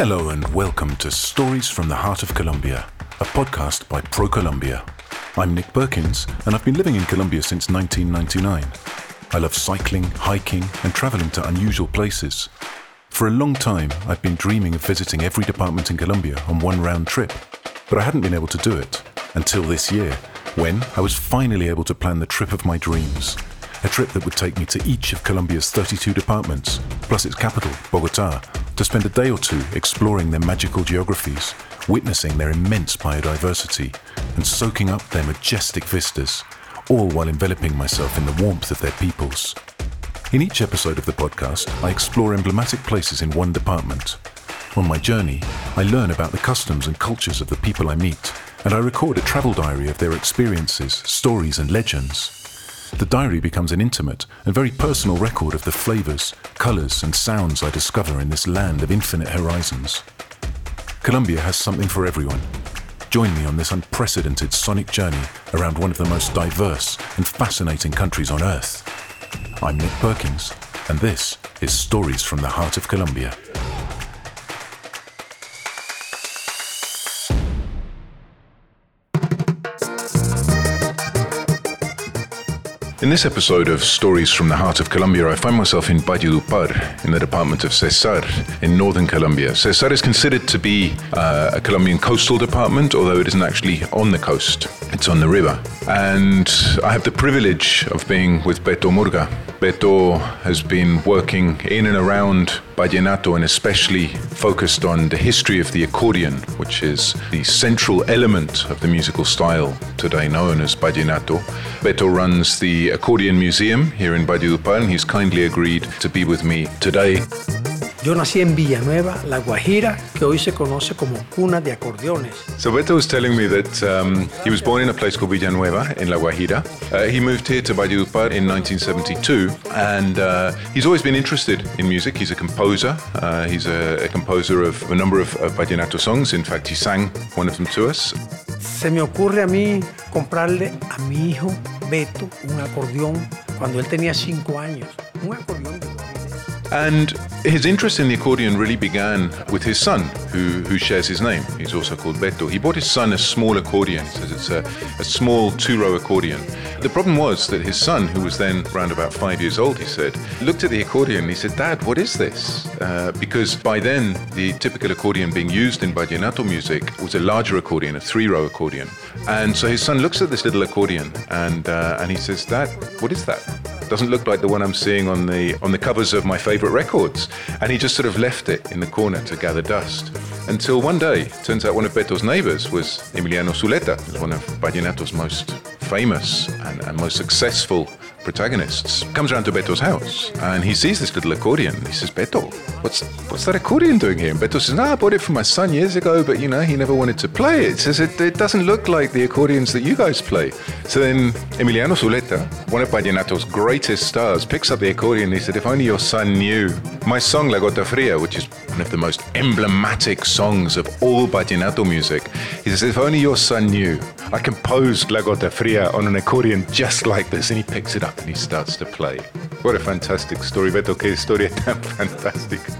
Hello and welcome to Stories from the Heart of Colombia, a podcast by ProColombia. I'm Nick Perkins and I've been living in Colombia since 1999. I love cycling, hiking, and traveling to unusual places. For a long time, I've been dreaming of visiting every department in Colombia on one round trip, but I hadn't been able to do it until this year, when I was finally able to plan the trip of my dreams. A trip that would take me to each of Colombia's 32 departments, plus its capital, Bogota, to spend a day or two exploring their magical geographies, witnessing their immense biodiversity, and soaking up their majestic vistas, all while enveloping myself in the warmth of their peoples. In each episode of the podcast, I explore emblematic places in one department. On my journey, I learn about the customs and cultures of the people I meet, and I record a travel diary of their experiences, stories, and legends. The diary becomes an intimate and very personal record of the flavours, colours, and sounds I discover in this land of infinite horizons. Colombia has something for everyone. Join me on this unprecedented sonic journey around one of the most diverse and fascinating countries on Earth. I'm Nick Perkins, and this is Stories from the Heart of Colombia. In this episode of Stories from the Heart of Colombia, I find myself in Valledupar, in the department of Cesar, in northern Colombia. Cesar is considered to be uh, a Colombian coastal department, although it isn't actually on the coast, it's on the river. And I have the privilege of being with Beto Murga. Beto has been working in and around Vallenato and especially focused on the history of the accordion, which is the central element of the musical style today known as Vallenato. Beto runs the Accordion Museum here in Valledupar and he's kindly agreed to be with me today. Yo nací en Villanueva, La Guajira, que hoy se conoce como cuna de acordeones. So Beto was telling me that um, he was born in a place called Villanueva in La Guajira. Uh, he moved here to Valledupar in 1972 and uh, he's always been interested in music. He's a composer. Uh, he's a, a, composer of a number of, of vallenato songs. In fact, he sang one of them to us. Se me ocurre a mí comprarle a mi hijo Beto un acordeón cuando él tenía cinco años. Un acordeón de and his interest in the accordion really began with his son, who, who shares his name. He's also called Beto. He bought his son a small accordion. He says it's a, a small two row accordion. The problem was that his son, who was then around about five years old, he said, looked at the accordion and he said, Dad, what is this? Uh, because by then, the typical accordion being used in vallenato music was a larger accordion, a three row accordion. And so his son looks at this little accordion and, uh, and he says, Dad, what is that? doesn't look like the one I'm seeing on the on the covers of my favorite records. And he just sort of left it in the corner to gather dust. Until one day, turns out one of Beto's neighbors was Emiliano Zuleta, one of Vallenato's most famous and, and most successful protagonists, comes around to Beto's house and he sees this little accordion. He says, Beto, what's what's that accordion doing here? And Beto says, No, I bought it for my son years ago, but you know, he never wanted to play it. He Says it, it doesn't look like the accordions that you guys play. So then Emiliano Zuleta, one of Vallenato's greatest stars, picks up the accordion and he said, If only your son knew. My song La Gota Fria, which is one of the most emblematic songs of all Vallenato music, he says, If only your son knew. I composed La Fria on an accordion just like this, and he picks it up and he starts to play. What a fantastic story, Beto, qué historia tan fantástica.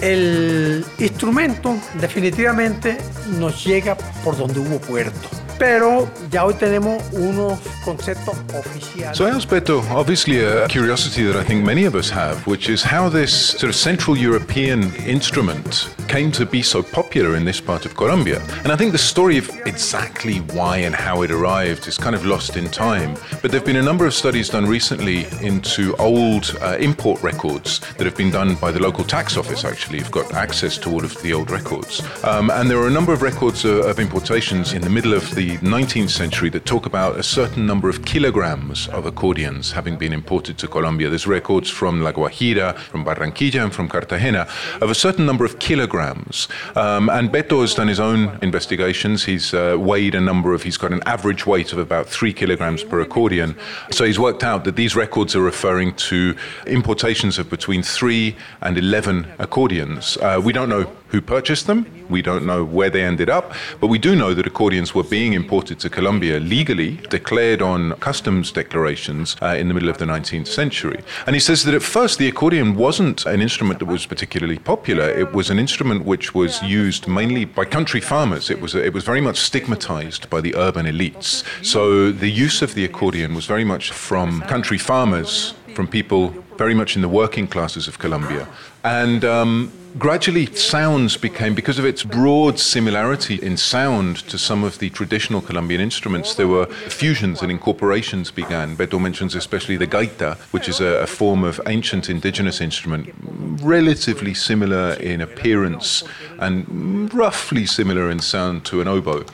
El instrumento definitivamente nos llega por donde hubo puerto. Pero ya hoy tenemos unos conceptos oficiales. So Beto, obviously a curiosity that I think many of us have, which is how this sort of Central European instrument came to be so popular in this part of Colombia. And I think the story of exactly why and how it arrived is kind of lost in time. But there have been a number of studies done recently into old uh, import records that have been done by the local tax office, actually. You've got access to all of the old records. Um, and there are a number of records uh, of importations in the middle of the the 19th century that talk about a certain number of kilograms of accordions having been imported to Colombia. There's records from La Guajira, from Barranquilla, and from Cartagena of a certain number of kilograms. Um, and Beto has done his own investigations. He's uh, weighed a number of, he's got an average weight of about three kilograms per accordion. So he's worked out that these records are referring to importations of between three and 11 accordions. Uh, we don't know who purchased them. We don't know where they ended up, but we do know that accordions were being imported to Colombia legally, declared on customs declarations uh, in the middle of the 19th century. And he says that at first the accordion wasn't an instrument that was particularly popular. It was an instrument which was used mainly by country farmers. It was, it was very much stigmatized by the urban elites. So the use of the accordion was very much from country farmers, from people very much in the working classes of Colombia. And um, gradually, sounds became, because of its broad similarity in sound to some of the traditional Colombian instruments, there were fusions and incorporations began. Beto mentions especially the gaita, which is a, a form of ancient indigenous instrument, relatively similar in appearance and roughly similar in sound to an oboe.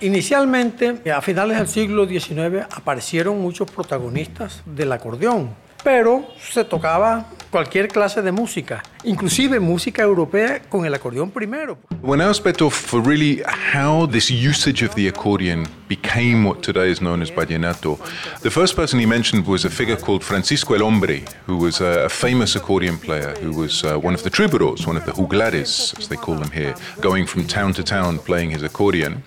Inicialmente, a finales del siglo XIX, aparecieron muchos protagonistas del acordeón, pero se tocaba cualquier clase de música, inclusive música europea con el acordeón primero. When I asked Beto for really how this usage of the accordion became what today is known as vallenato, the first person he mentioned was a figure called Francisco el Hombre, who was a, a famous accordion player, who was uh, one of the troubadours, one of the juglares, as they call them here, going from town to town playing his accordion.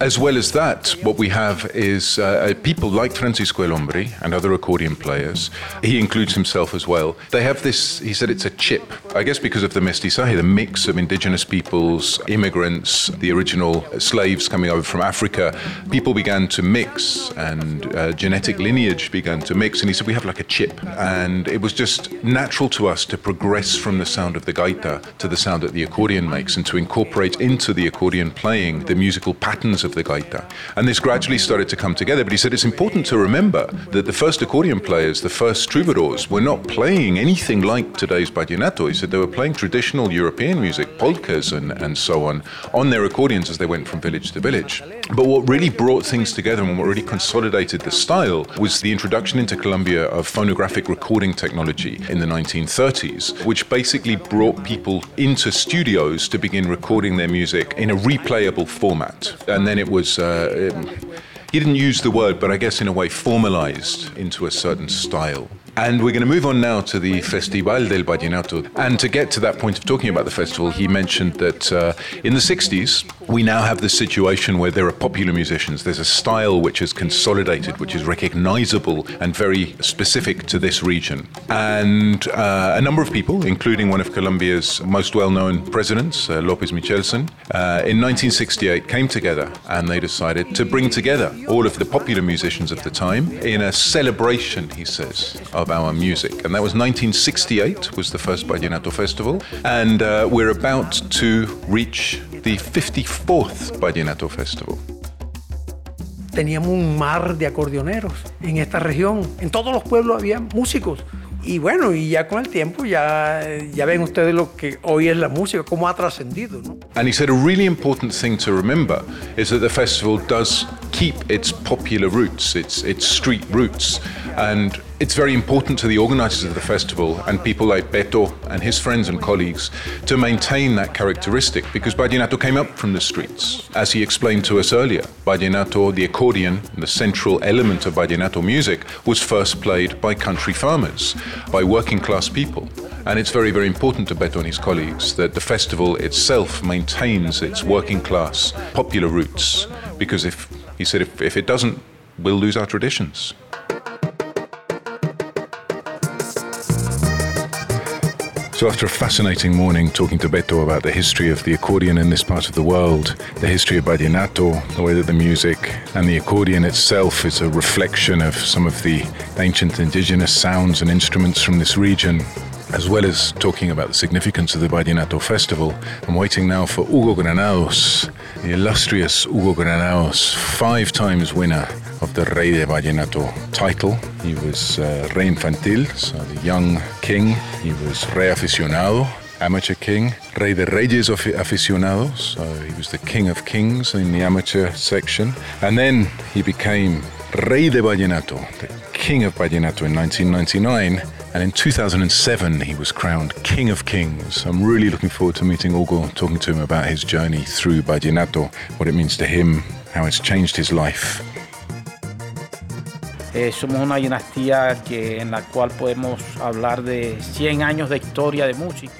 As well as that, what we have is uh, people like Francisco el Hombre and other accordion players. He includes himself as well. They have this, he said it's a chip, I guess because of the mestizaje, the mix of indigenous peoples, immigrants, the original slaves coming over from Africa. People began to mix and uh, genetic lineage began to mix. And he said, we have like a chip. And it was just natural to us to progress from the sound of the gaita to the sound that the accordion makes and to incorporate into the accordion playing the musical patterns of the gaita. And this gradually started to come together. But he said it's important to remember that the first accordion players, the first troubadours, were not playing anything like today's vallenato. He said they were playing traditional European music, polkas and, and so on, on their accordions as they went from village to village. But what really brought things together and what really consolidated the style was the introduction into Colombia of phonographic recording technology in the 1930s, which basically brought people into studios to begin recording their music in a replayable format. And then it was. Uh, he didn't use the word, but I guess in a way formalized into a certain style. And we're going to move on now to the Festival del Vallenato. And to get to that point of talking about the festival, he mentioned that uh, in the 60s, we now have this situation where there are popular musicians. There's a style which is consolidated, which is recognizable and very specific to this region. And uh, a number of people, including one of Colombia's most well known presidents, uh, Lopez Michelsen, uh, in 1968 came together and they decided to bring together all of the popular musicians of the time in a celebration, he says, of our music. And that was 1968 was the first Vallenato Festival. And uh, we're about to reach the 54th Vallenato Festival. Teníamos un mar de acordeoneros en esta región. En todos los pueblos había músicos. Y bueno, y ya con el tiempo ya, ya ven ustedes lo que hoy es la música, cómo ha trascendido. ¿no? And he said a really important thing to remember is that the festival does keep its popular roots, its, its street roots. And it's very important to the organizers of the festival and people like Beto and his friends and colleagues to maintain that characteristic because Vallenato came up from the streets. As he explained to us earlier, Vallenato, the accordion, the central element of Vallenato music, was first played by country farmers, by working class people. And it's very, very important to Beto and his colleagues that the festival itself maintains its working class, popular roots because if, he said, if, if it doesn't, we'll lose our traditions. So, after a fascinating morning talking to Beto about the history of the accordion in this part of the world, the history of Vallenato, the way that the music and the accordion itself is a reflection of some of the ancient indigenous sounds and instruments from this region, as well as talking about the significance of the Vallenato Festival, I'm waiting now for Hugo Granados, the illustrious Hugo Granados, five times winner of the Rey de Vallenato title. He was uh, Rey Infantil, so the young king. He was Rey Aficionado, amateur king. Rey de Reyes of Aficionados, so he was the king of kings in the amateur section. And then he became Rey de Vallenato, the king of Vallenato in 1999. And in 2007, he was crowned King of Kings. I'm really looking forward to meeting Hugo, talking to him about his journey through Vallenato, what it means to him, how it's changed his life. Eh, somos una dinastía que, en la cual podemos hablar de 100 años de historia de música.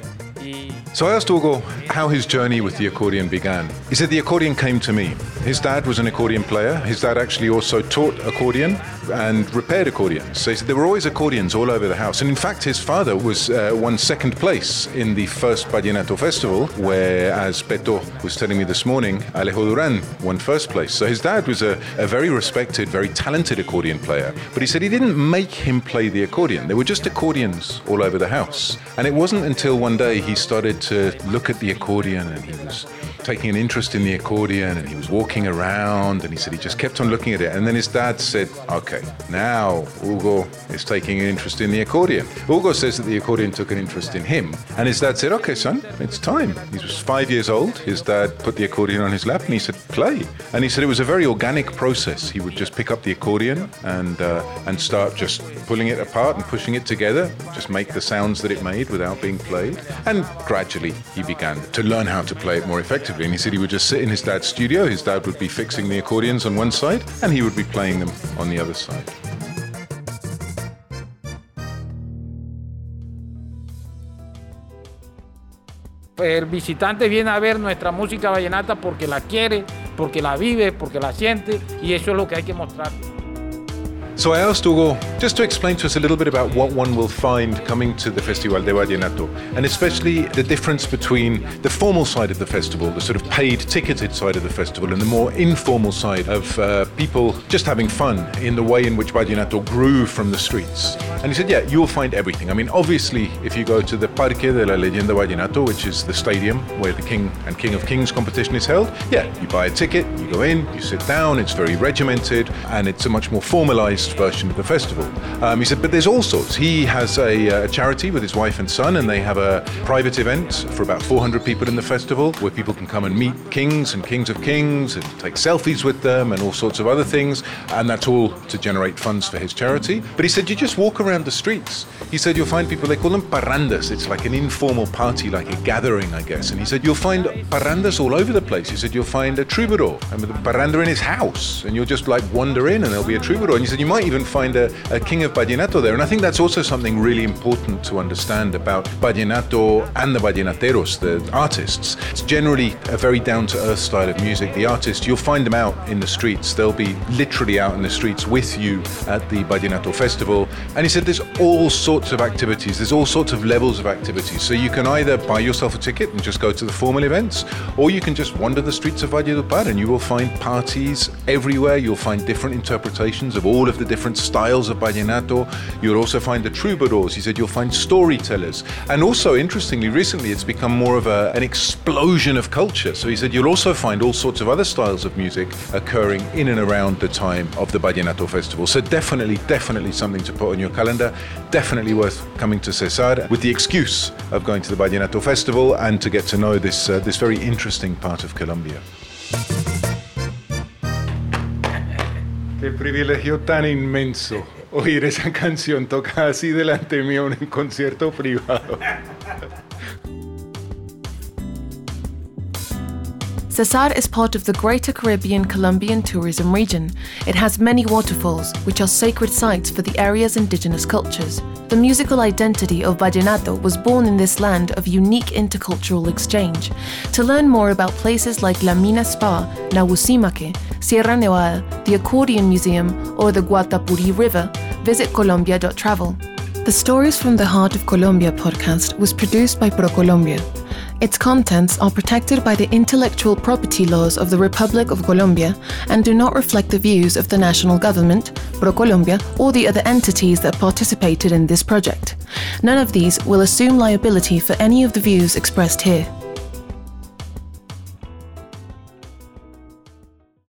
So I asked Hugo how his journey with the accordion began. He said the accordion came to me. His dad was an accordion player. His dad actually also taught accordion and repaired accordions. So there were always accordions all over the house. And in fact, his father was uh, won second place in the first Vallenato Festival, where, as Beto was telling me this morning, Alejo Duran won first place. So his dad was a, a very respected, very talented accordion player. But he said he didn't make him play the accordion. There were just accordions all over the house. And it wasn't until one day he started to look at the accordion and he was taking an interest in the accordion and he was walking around and he said he just kept on looking at it. And then his dad said, Okay, now Hugo is taking an interest in the accordion. Hugo says that the accordion took an interest in him. And his dad said, Okay, son, it's time. He was five years old. His dad put the accordion on his lap and he said, Play. And he said it was a very organic process. He would just pick up the accordion and, uh, and start just pulling it apart and pushing it together, just make the sounds that it made without being played. And gradually he began to learn how to play it more effectively. And he said he would just sit in his dad's studio. His dad would be fixing the accordions on one side, and he would be playing them on the other side. El visitante viene a ver nuestra música vallenata porque la quiere, porque la vive, porque la siente y eso es lo que hay que mostrar. So I just to explain to us a little bit about what one will find coming to the Festival de Vallenato, and especially the difference between the formal side of the festival, the sort of paid, ticketed side of the festival, and the more informal side of uh, people just having fun in the way in which Vallenato grew from the streets. And he said, yeah, you'll find everything. I mean, obviously, if you go to the Parque de la Leyenda Vallenato, which is the stadium where the King and King of Kings competition is held, yeah, you buy a ticket, you go in, you sit down, it's very regimented, and it's a much more formalized version of the festival. Um, he said, but there's all sorts. He has a, uh, a, charity with his wife and son, and they have a private event for about 400 people in the festival where people can come and meet kings and kings of kings and take selfies with them and all sorts of other things. And that's all to generate funds for his charity. But he said, you just walk around the streets. He said, you'll find people, they call them parrandas. It's like an informal party, like a gathering, I guess. And he said, you'll find parrandas all over the place. He said, you'll find a troubadour and with a parranda in his house. And you'll just like wander in and there'll be a troubadour. And he said, you might even find a, a king of Vallenato there. And I think that's also something really important to understand about Vallenato and the Vallenateros, the artists. It's generally a very down to earth style of music. The artists, you'll find them out in the streets. They'll be literally out in the streets with you at the Vallenato Festival. And he said there's all sorts of activities, there's all sorts of levels of activities. So you can either buy yourself a ticket and just go to the formal events, or you can just wander the streets of Valledupar and you will find parties everywhere. You'll find different interpretations of all of the different styles of vallenato. You'll also find the troubadours. He said you'll find storytellers. And also, interestingly, recently it's become more of a, an explosion of culture. So he said you'll also find all sorts of other styles of music occurring in and around the time of the Vallenato Festival. So definitely, definitely something to put on your calendar. Definitely worth coming to Cesar with the excuse of going to the Vallenato Festival and to get to know this, uh, this very interesting part of Colombia. Qué privilegio tan inmenso oír esa canción tocada así delante mío en un concierto privado. Cesar is part of the Greater Caribbean Colombian tourism region. It has many waterfalls, which are sacred sites for the area's indigenous cultures. The musical identity of Vallenato was born in this land of unique intercultural exchange. To learn more about places like La Mina Spa, Nabusimake, Sierra Nevada, the Accordion Museum, or the Guatapuri River, visit Colombia.travel. The Stories from the Heart of Colombia podcast was produced by ProColombia. Its contents are protected by the intellectual property laws of the Republic of Colombia and do not reflect the views of the national government, ProColombia, or the other entities that participated in this project. None of these will assume liability for any of the views expressed here.